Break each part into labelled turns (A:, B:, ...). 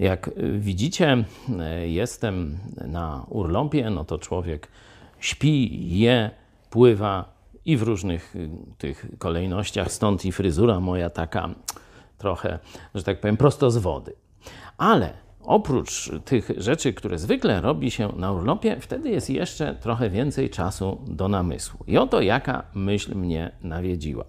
A: Jak widzicie, jestem na urlopie, no to człowiek śpi, je, pływa i w różnych tych kolejnościach, stąd i fryzura moja taka trochę, że tak powiem, prosto z wody. Ale oprócz tych rzeczy, które zwykle robi się na urlopie, wtedy jest jeszcze trochę więcej czasu do namysłu. I oto jaka myśl mnie nawiedziła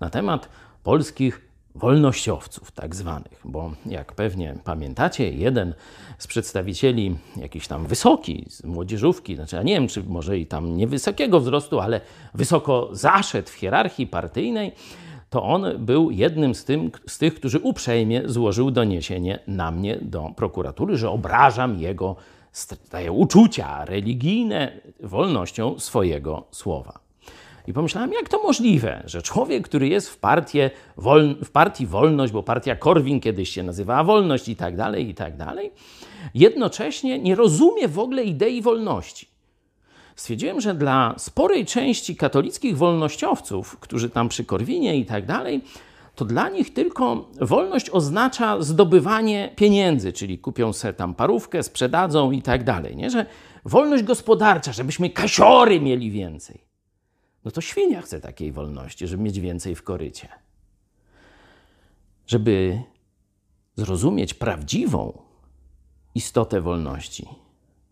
A: na temat polskich wolnościowców, tak zwanych, bo jak pewnie pamiętacie, jeden z przedstawicieli jakiś tam wysoki, z młodzieżówki, znaczy ja nie wiem, czy może i tam niewysokiego wzrostu, ale wysoko zaszedł w hierarchii partyjnej, to on był jednym z, tym, z tych, którzy uprzejmie złożył doniesienie na mnie do prokuratury, że obrażam jego uczucia religijne wolnością swojego słowa. I pomyślałem, jak to możliwe, że człowiek, który jest w, partii, wol, w partii Wolność, bo partia Korwin kiedyś się nazywała Wolność i tak dalej, i tak dalej, jednocześnie nie rozumie w ogóle idei wolności. Stwierdziłem, że dla sporej części katolickich wolnościowców, którzy tam przy Korwinie i tak dalej, to dla nich tylko wolność oznacza zdobywanie pieniędzy, czyli kupią sobie tam parówkę, sprzedadzą i tak dalej. Nie? Że wolność gospodarcza, żebyśmy kasiory mieli więcej. No to świnia chce takiej wolności, żeby mieć więcej w korycie. Żeby zrozumieć prawdziwą istotę wolności,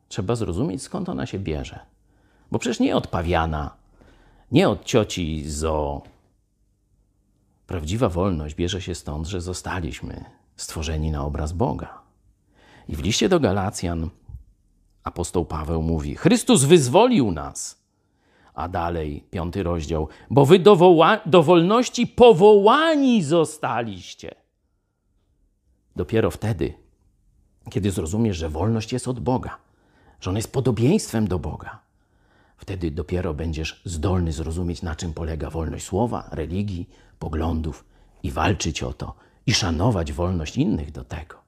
A: trzeba zrozumieć, skąd ona się bierze. Bo przecież nie od pawiana, nie od cioci zo. Prawdziwa wolność bierze się stąd, że zostaliśmy stworzeni na obraz Boga. I w liście do Galacjan apostoł Paweł mówi: Chrystus wyzwolił nas a dalej, piąty rozdział, bo wy do, woła- do wolności powołani zostaliście. Dopiero wtedy, kiedy zrozumiesz, że wolność jest od Boga, że ona jest podobieństwem do Boga, wtedy dopiero będziesz zdolny zrozumieć, na czym polega wolność słowa, religii, poglądów i walczyć o to i szanować wolność innych do tego.